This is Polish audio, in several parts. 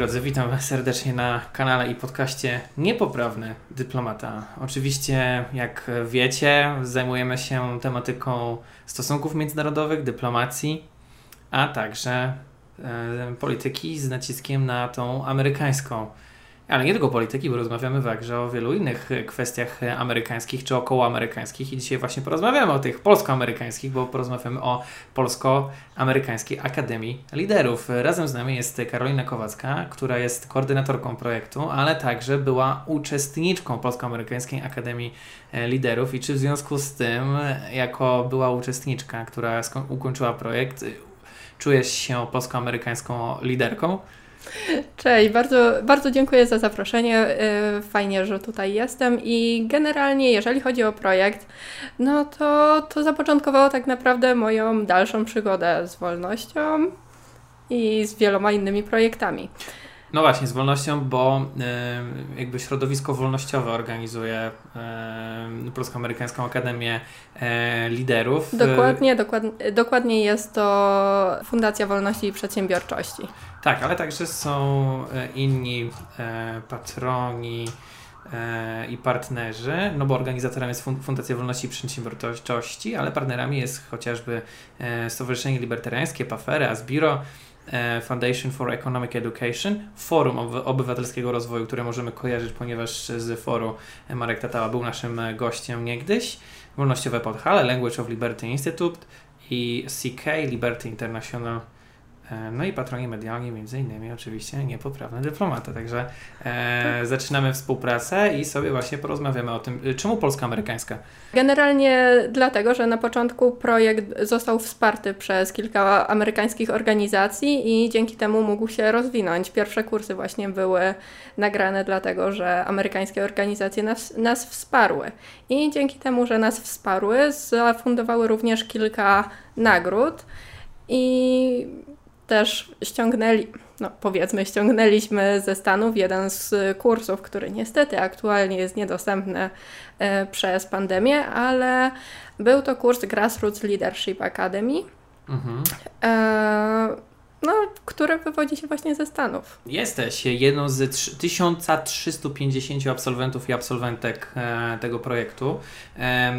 Drodzy, witam Was serdecznie na kanale i podcaście Niepoprawny Dyplomata. Oczywiście, jak wiecie, zajmujemy się tematyką stosunków międzynarodowych, dyplomacji, a także e, polityki z naciskiem na tą amerykańską. Ale nie tylko polityki, bo rozmawiamy także o wielu innych kwestiach amerykańskich czy okołoamerykańskich i dzisiaj właśnie porozmawiamy o tych polsko-amerykańskich, bo porozmawiamy o Polsko-Amerykańskiej Akademii Liderów. Razem z nami jest Karolina Kowacka, która jest koordynatorką projektu, ale także była uczestniczką Polsko-Amerykańskiej Akademii Liderów i czy w związku z tym, jako była uczestniczka, która ukończyła projekt, czujesz się polsko-amerykańską liderką? Cześć, bardzo, bardzo dziękuję za zaproszenie. Y, fajnie, że tutaj jestem i generalnie, jeżeli chodzi o projekt, no to, to zapoczątkowało tak naprawdę moją dalszą przygodę z wolnością i z wieloma innymi projektami. No właśnie, z wolnością, bo y, jakby środowisko wolnościowe organizuje y, Polsko-Amerykańską Akademię y, Liderów. Dokładnie, dokładnie, dokładnie jest to Fundacja Wolności i Przedsiębiorczości. Tak, ale także są e, inni e, patroni e, i partnerzy, no bo organizatorem jest Fundacja Wolności i Przedsiębiorczości, ale partnerami jest chociażby Stowarzyszenie Libertariańskie, PAFERE, ASBIRO, Foundation for Economic Education, Forum Obywatelskiego Rozwoju, które możemy kojarzyć, ponieważ z forum Marek Tatała był naszym gościem niegdyś, Wolnościowe Podhale, Language of Liberty Institute i CK, Liberty International no i patroni medialni, między innymi oczywiście niepoprawny dyplomata. Także e, zaczynamy współpracę i sobie właśnie porozmawiamy o tym, y, czemu polsko-amerykańska. Generalnie dlatego, że na początku projekt został wsparty przez kilka amerykańskich organizacji i dzięki temu mógł się rozwinąć. Pierwsze kursy właśnie były nagrane dlatego, że amerykańskie organizacje nas, nas wsparły. I dzięki temu, że nas wsparły, zafundowały również kilka nagród. I też ściągnęli, no powiedzmy, ściągnęliśmy ze Stanów jeden z kursów, który niestety aktualnie jest niedostępny e, przez pandemię, ale był to kurs Grassroots Leadership Academy. Mhm. E, no, który wywodzi się właśnie ze Stanów. Jesteś jedną z 1350 absolwentów i absolwentek e, tego projektu. E,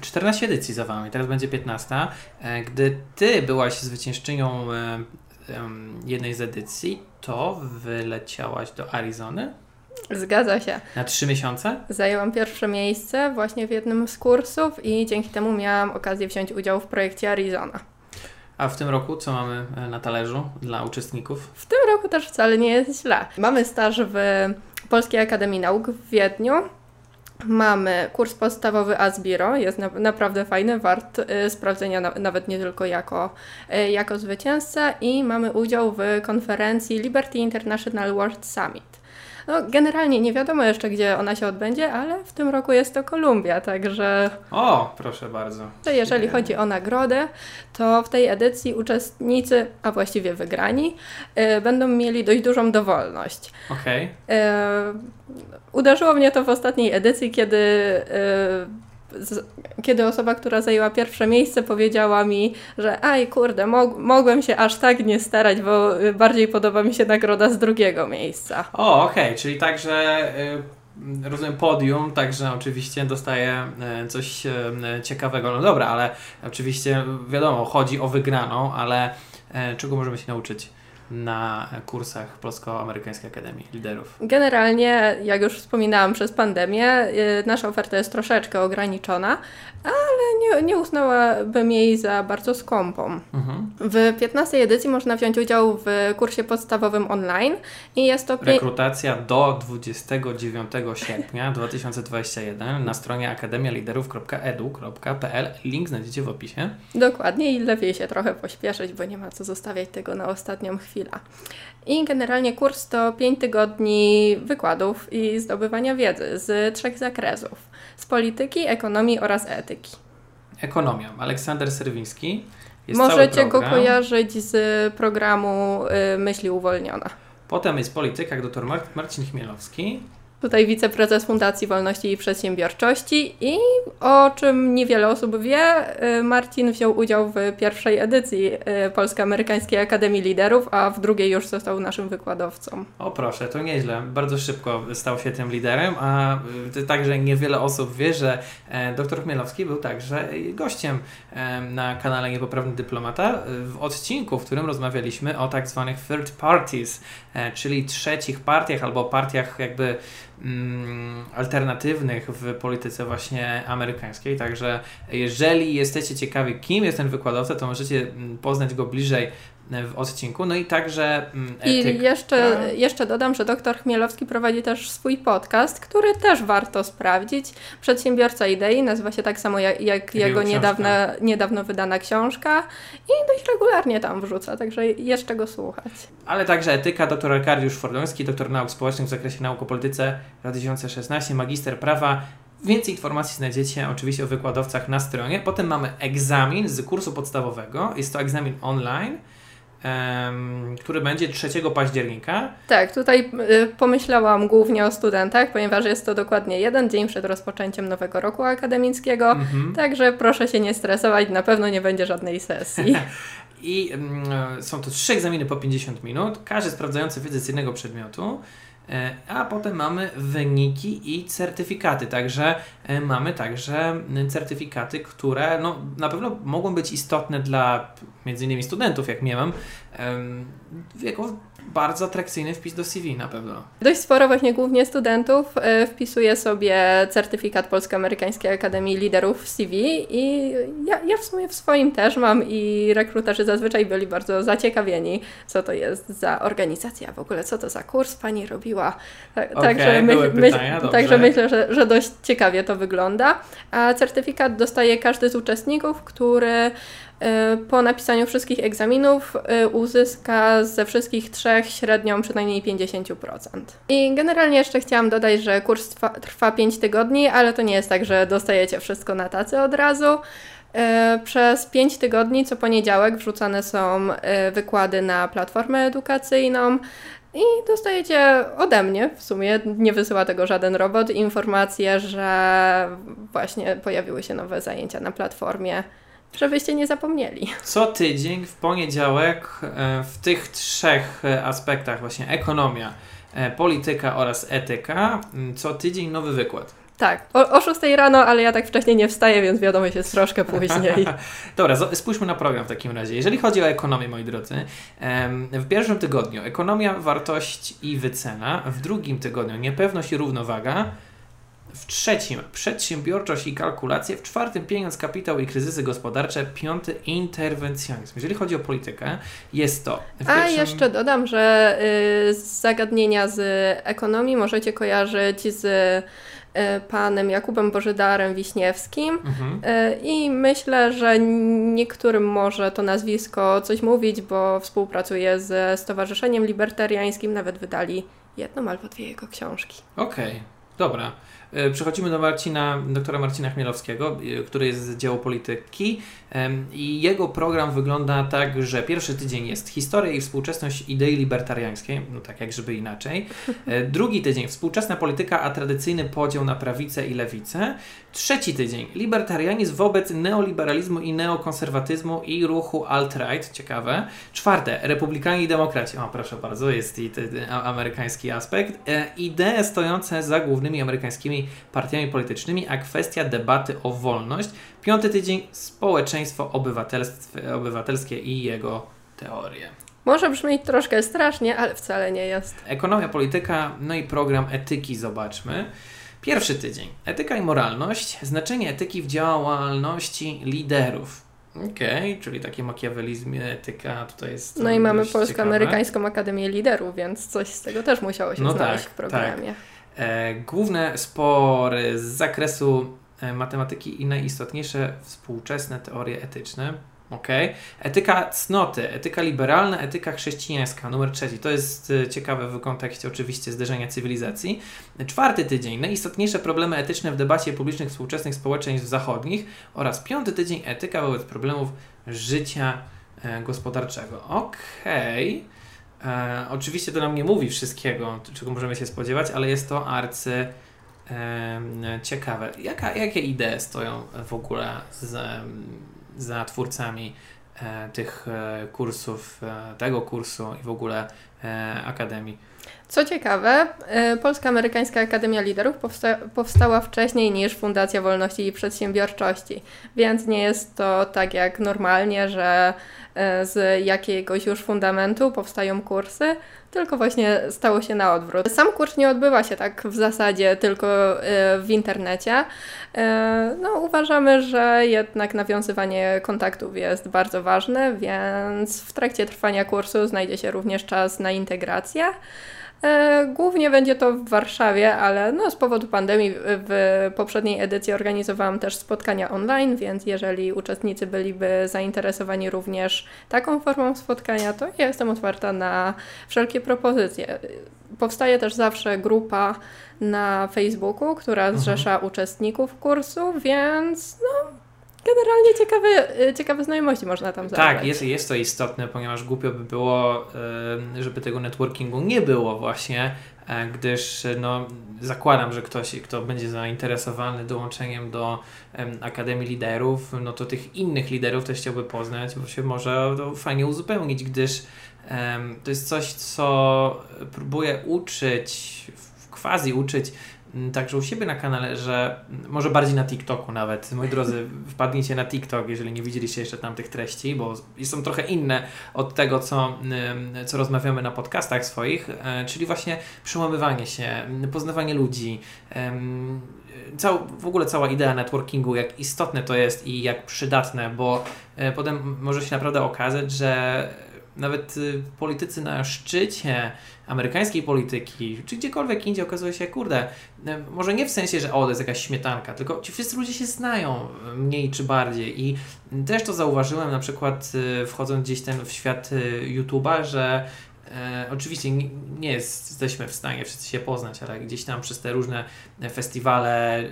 14 edycji za Wami, teraz będzie 15. E, gdy Ty byłaś zwyciężczynią e, jednej z edycji, to wyleciałaś do Arizony? Zgadza się. Na trzy miesiące? Zajęłam pierwsze miejsce właśnie w jednym z kursów i dzięki temu miałam okazję wziąć udział w projekcie Arizona. A w tym roku co mamy e, na talerzu dla uczestników? W tym roku też wcale nie jest źle. Mamy staż w Polskiej Akademii Nauk w Wiedniu. Mamy kurs podstawowy Asbiro, jest na, naprawdę fajny, wart y, sprawdzenia na, nawet nie tylko jako, y, jako zwycięzca i mamy udział w konferencji Liberty International World Summit. No, generalnie nie wiadomo jeszcze, gdzie ona się odbędzie, ale w tym roku jest to Kolumbia, także. O, proszę bardzo. Jeżeli chodzi o nagrodę, to w tej edycji uczestnicy, a właściwie wygrani, y, będą mieli dość dużą dowolność. Okej. Okay. uderzyło mnie to w ostatniej edycji, kiedy. Y, kiedy osoba, która zajęła pierwsze miejsce, powiedziała mi, że aj kurde, mog mogłem się aż tak nie starać, bo bardziej podoba mi się nagroda z drugiego miejsca. O, okej, okay. czyli także y, rozumiem podium, także oczywiście dostaję y, coś y, ciekawego. No dobra, ale oczywiście wiadomo, chodzi o wygraną, ale czego możemy się nauczyć? Na kursach Polsko-Amerykańskiej Akademii Liderów? Generalnie, jak już wspominałam, przez pandemię y, nasza oferta jest troszeczkę ograniczona, ale nie, nie uznałabym jej za bardzo skąpą. Mhm. W 15 edycji można wziąć udział w kursie podstawowym online i jest to... Rekrutacja do 29 sierpnia 2021 na stronie akademialiderów.edu.pl. Link znajdziecie w opisie. Dokładnie i lepiej się trochę pośpieszyć, bo nie ma co zostawiać tego na ostatnią chwilę. I generalnie kurs to 5 tygodni wykładów i zdobywania wiedzy z trzech zakresów: z polityki, ekonomii oraz etyki. Ekonomia. Aleksander Serwiński. Jest Możecie go kojarzyć z programu y, Myśli Uwolniona. Potem jest polityka, dr Marcin Chmielowski. Tutaj wiceprezes Fundacji Wolności i Przedsiębiorczości i o czym niewiele osób wie, y, Marcin wziął udział w pierwszej edycji y, Polsko-Amerykańskiej Akademii Liderów, a w drugiej już został naszym wykładowcą. O proszę, to nieźle. Bardzo szybko stał się tym liderem, a y, także niewiele osób wie, że e, dr Chmielowski był także gościem e, na kanale Niepoprawny Dyplomata w odcinku, w którym rozmawialiśmy o tak zwanych third parties, e, czyli trzecich partiach albo partiach jakby alternatywnych w polityce właśnie amerykańskiej. Także jeżeli jesteście ciekawi, kim jest ten wykładowca, to możecie mm, poznać go bliżej w odcinku. No i także mm, etyk. I jeszcze, jeszcze dodam, że dr Chmielowski prowadzi też swój podcast, który też warto sprawdzić. Przedsiębiorca idei nazywa się tak samo jak, jak jego niedawno, niedawno wydana książka i dość regularnie tam wrzuca, także jeszcze go słuchać. Ale także etyka dr Arkadiusz Fordoński, doktor nauk społecznych w zakresie nauk o polityce 2016, magister prawa Więcej informacji znajdziecie oczywiście o wykładowcach na stronie. Potem mamy egzamin z kursu podstawowego. Jest to egzamin online który będzie 3 października. Tak, tutaj y, pomyślałam głównie o studentach, ponieważ jest to dokładnie jeden dzień przed rozpoczęciem nowego roku akademickiego, mhm. także proszę się nie stresować, na pewno nie będzie żadnej sesji. I mm, są to trzy egzaminy po 50 minut, każdy sprawdzający wiedzę z jednego przedmiotu. E, a potem mamy wyniki i certyfikaty. Także e, mamy także certyfikaty, które no, na pewno mogą być istotne dla między innymi studentów, jak mam, jako bardzo atrakcyjny wpis do CV na pewno. Dość sporo właśnie głównie studentów e, wpisuje sobie certyfikat Polsko-Amerykańskiej Akademii Liderów w CV i ja, ja w sumie w swoim też mam i rekruterzy zazwyczaj byli bardzo zaciekawieni, co to jest za organizacja, w ogóle co to za kurs pani robiła. Okay, także, my, pytania, my, także myślę, że, że dość ciekawie to wygląda. A certyfikat dostaje każdy z uczestników, który po napisaniu wszystkich egzaminów e, uzyska ze wszystkich trzech średnią przynajmniej 50%. I generalnie jeszcze chciałam dodać, że kurs trwa, trwa 5 tygodni, ale to nie jest tak, że dostajecie wszystko na tacy od razu. E, przez 5 tygodni co poniedziałek wrzucane są wykłady na platformę edukacyjną. I dostajecie ode mnie, w sumie nie wysyła tego żaden robot, informację, że właśnie pojawiły się nowe zajęcia na platformie żebyście nie zapomnieli. Co tydzień w poniedziałek e, w tych trzech e, aspektach, właśnie ekonomia, e, polityka oraz etyka, co tydzień nowy wykład. Tak, o, o 6 rano, ale ja tak wcześniej nie wstaję, więc wiadomość jest troszkę później. Dobra, spójrzmy na program w takim razie. Jeżeli chodzi o ekonomię, moi drodzy, w pierwszym tygodniu ekonomia, wartość i wycena, w drugim tygodniu niepewność i równowaga, w trzecim przedsiębiorczość i kalkulacje, w czwartym pieniądz, kapitał i kryzysy gospodarcze, piąty interwencjonizm. Jeżeli chodzi o politykę, jest to. A jeszcze dodam, że y, zagadnienia z ekonomii możecie kojarzyć z y, panem Jakubem Bożydarem Wiśniewskim mhm. y, i myślę, że niektórym może to nazwisko coś mówić, bo współpracuje ze Stowarzyszeniem Libertariańskim, nawet wydali jedną albo dwie jego książki. Okej, okay. Dobra. E, przechodzimy do Marcina, doktora Marcina Chmielowskiego, e, który jest z działu polityki i jego program wygląda tak, że pierwszy tydzień jest historia i współczesność idei libertariańskiej, no tak jak żeby inaczej. E, drugi tydzień współczesna polityka, a tradycyjny podział na prawicę i lewicę. Trzeci tydzień libertarianizm wobec neoliberalizmu i neokonserwatyzmu i ruchu alt-right, ciekawe. Czwarte republikanie i demokraci, o proszę bardzo, jest i amerykański aspekt. Idee stojące za głównymi amerykańskimi partiami politycznymi, a kwestia debaty o wolność. Piąty tydzień społeczeństwo obywatelskie i jego teorie. Może brzmieć troszkę strasznie, ale wcale nie jest. Ekonomia, polityka, no i program etyki zobaczmy. Pierwszy tydzień. Etyka i moralność. Znaczenie etyki w działalności liderów. Okej, okay, czyli taki makiawelizm, etyka tutaj jest. No i mamy Polsko-Amerykańską Akademię Liderów, więc coś z tego też musiało się no znaleźć tak, w programie. Tak. E, główne spory z zakresu e, matematyki i najistotniejsze współczesne teorie etyczne. Okay. Etyka cnoty, etyka liberalna, etyka chrześcijańska, numer trzeci. To jest e, ciekawe w kontekście oczywiście zderzenia cywilizacji. Czwarty tydzień, najistotniejsze problemy etyczne w debacie publicznych współczesnych społeczeństw zachodnich oraz piąty tydzień, etyka wobec problemów życia gospodarczego. Okej. Okay. E, oczywiście to nam nie mówi wszystkiego, czego możemy się spodziewać, ale jest to arcy e, ciekawe. Jaka, jakie idee stoją w ogóle z, za twórcami e, tych e, kursów, e, tego kursu i w ogóle Akademii? Co ciekawe, Polska-Amerykańska Akademia Liderów powsta powstała wcześniej niż Fundacja Wolności i Przedsiębiorczości, więc nie jest to tak jak normalnie, że E, z jakiegoś już fundamentu powstają kursy, tylko właśnie stało się na odwrót. Sam kurs nie odbywa się tak w zasadzie tylko e, w internecie. E, no, uważamy, że jednak nawiązywanie kontaktów jest bardzo ważne, więc w trakcie trwania kursu znajdzie się również czas na integrację. E, głównie będzie to w Warszawie, ale no, z powodu pandemii w poprzedniej edycji organizowałam też spotkania online, więc jeżeli uczestnicy byliby zainteresowani również taką formą spotkania, to ja jestem otwarta na wszelkie propozycje. Powstaje też zawsze grupa na Facebooku, która mhm. zrzesza mhm. uczestników kursu, więc no, generalnie ciekawe, y, ciekawe znajomości można tam zabrać. Tak, jest, jest to istotne, ponieważ głupio by było, y, żeby tego networkingu nie było właśnie, e, gdyż no, zakładam, że ktoś, kto będzie zainteresowany dołączeniem do Akademii Liderów, no to tych innych liderów też chciałby poznać, bo się może to fajnie uzupełnić, gdyż to jest coś, co próbuję uczyć, quasi uczyć także u siebie na kanale, że mm, może bardziej na TikToku nawet. Moi drodzy, wpadnijcie na TikTok, jeżeli nie widzieliście jeszcze tam tych treści, bo są trochę inne od tego, co, mm, co rozmawiamy na podcastach swoich, e, czyli właśnie przełamywanie się, poznawanie ludzi, cał, w ogóle cała idea networkingu, jak istotne to jest i jak przydatne, bo e, potem może się naprawdę okazać, że nawet y, politycy na szczycie amerykańskiej polityki, czy gdziekolwiek indziej okazuje się, kurde, y, może nie w sensie, że o, to jest jakaś śmietanka, tylko ci wszyscy ludzie się znają mniej czy bardziej. I też to zauważyłem na przykład y, wchodząc gdzieś ten w świat YouTube'a, że E, oczywiście nie, nie jesteśmy w stanie wszyscy się poznać, ale gdzieś tam przez te różne festiwale e,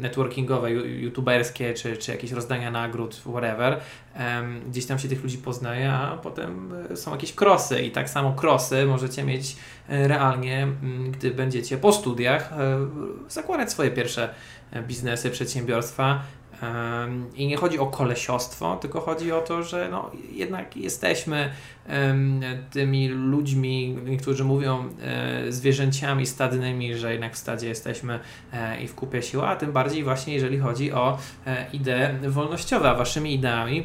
networkingowe, youtuberskie, czy, czy jakieś rozdania nagród, whatever, e, gdzieś tam się tych ludzi poznaje, a potem e, są jakieś krosy i tak samo krosy możecie mieć e, realnie, gdy będziecie po studiach e, zakładać swoje pierwsze biznesy, przedsiębiorstwa, i nie chodzi o kolesiostwo, tylko chodzi o to, że no, jednak jesteśmy tymi ludźmi, niektórzy mówią e, zwierzęciami stadnymi, że jednak w stadzie jesteśmy e, i w kupie siła, a tym bardziej właśnie jeżeli chodzi o e, idee wolnościowe, a waszymi ideami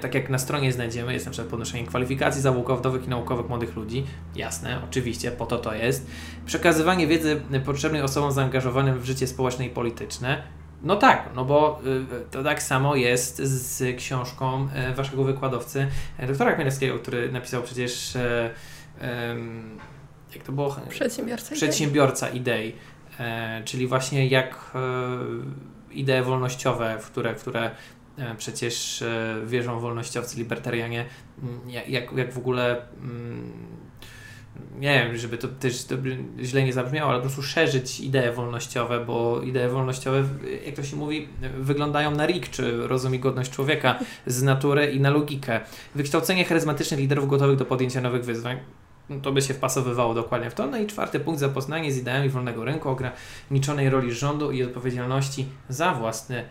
tak jak na stronie znajdziemy, jest na przykład podnoszenie kwalifikacji zawodowych i naukowych młodych ludzi. Jasne, oczywiście, po to to jest. Przekazywanie wiedzy potrzebnej osobom zaangażowanym w życie społeczne i polityczne. No tak, no bo y, to tak samo jest z książką y, waszego wykładowcy, y, doktora Chmielewskiego, który napisał przecież jak to było? Przedsiębiorca, Przedsiębiorca idei. Czyli właśnie jak idee wolnościowe, w które, w które przecież wierzą wolnościowcy, libertarianie, jak, jak w ogóle mm, nie wiem, żeby to też źle nie zabrzmiało, ale po prostu szerzyć idee wolnościowe, bo idee wolnościowe, jak to się mówi, wyglądają na RIK, czy rozum i godność człowieka z natury i na logikę. Wykształcenie charyzmatycznych liderów gotowych do podjęcia nowych wyzwań. No to by się wpasowywało dokładnie w to. No i czwarty punkt, zapoznanie z ideami wolnego rynku, ograniczonej roli rządu i odpowiedzialności za własny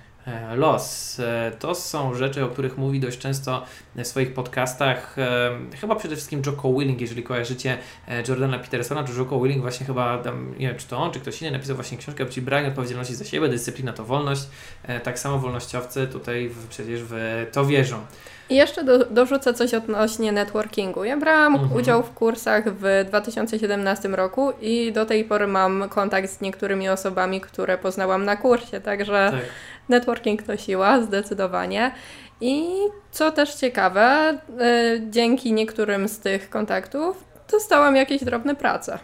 los. E, to są rzeczy, o których mówi dość często w swoich podcastach. E, chyba przede wszystkim Jocko Willing, jeżeli kojarzycie Jordana Petersona, to Jocko Willing właśnie chyba, tam, nie wiem czy to on, czy ktoś inny napisał właśnie książkę, czyli branie odpowiedzialności za siebie, dyscyplina to wolność. Tak samo wolnościowcy tutaj w, przecież w to wierzą. I jeszcze do, dorzucę coś odnośnie networkingu. Ja brałam mhm. udział w kursach w 2017 roku i do tej pory mam kontakt z niektórymi osobami, które poznałam na kursie, także tak. Networking to siła, zdecydowanie. I co też ciekawe, y, dzięki niektórym z tych kontaktów dostałam jakieś drobne prace.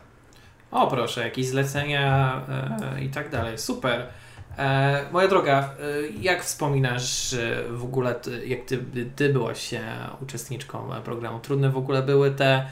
O proszę, jakieś zlecenia y, i tak dalej. Super. E, moja droga, e, jak wspominasz w ogóle, jak ty, ty byłaś uczestniczką programu? Trudne w ogóle były te,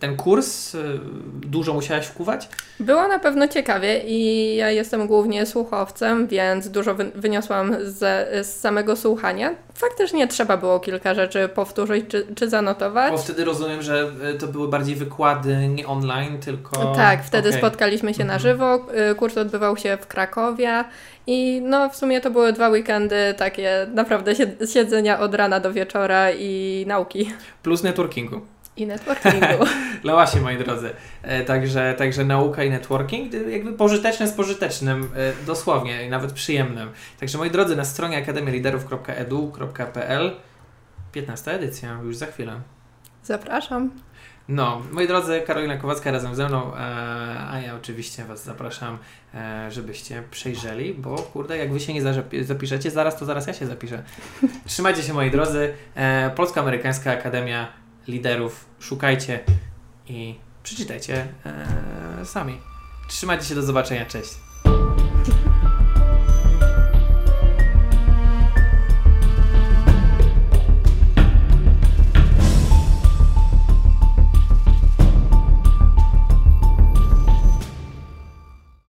ten kurs y, dużo musiałaś wkuwać? Było na pewno ciekawie i ja jestem głównie słuchowcem, więc dużo wyniosłam z, z samego słuchania. Faktycznie trzeba było kilka rzeczy powtórzyć czy, czy zanotować. Bo wtedy rozumiem, że y, to były bardziej wykłady nie online, tylko... Tak, wtedy okay. spotkaliśmy się mhm. na żywo. Y, kurs odbywał się w Krakowie i no w sumie to były dwa weekendy takie naprawdę siedzenia od rana do wieczora i nauki. Plus networkingu. I networkingu. no właśnie, moi drodzy. E, także, także nauka i networking, jakby pożyteczne z pożytecznym, e, dosłownie, i nawet przyjemnym. Także moi drodzy, na stronie akademialiderów.edu.pl 15 edycja, już za chwilę. Zapraszam. No, moi drodzy, Karolina Kowacka razem ze mną, e, a ja oczywiście Was zapraszam, żebyście przejrzeli, bo kurde, jak Wy się nie zapiszecie zaraz, to zaraz ja się zapiszę. Trzymajcie się, moi drodzy. Polsko-Amerykańska Akademia liderów, szukajcie i przeczytajcie e, sami. Trzymajcie się, do zobaczenia, cześć.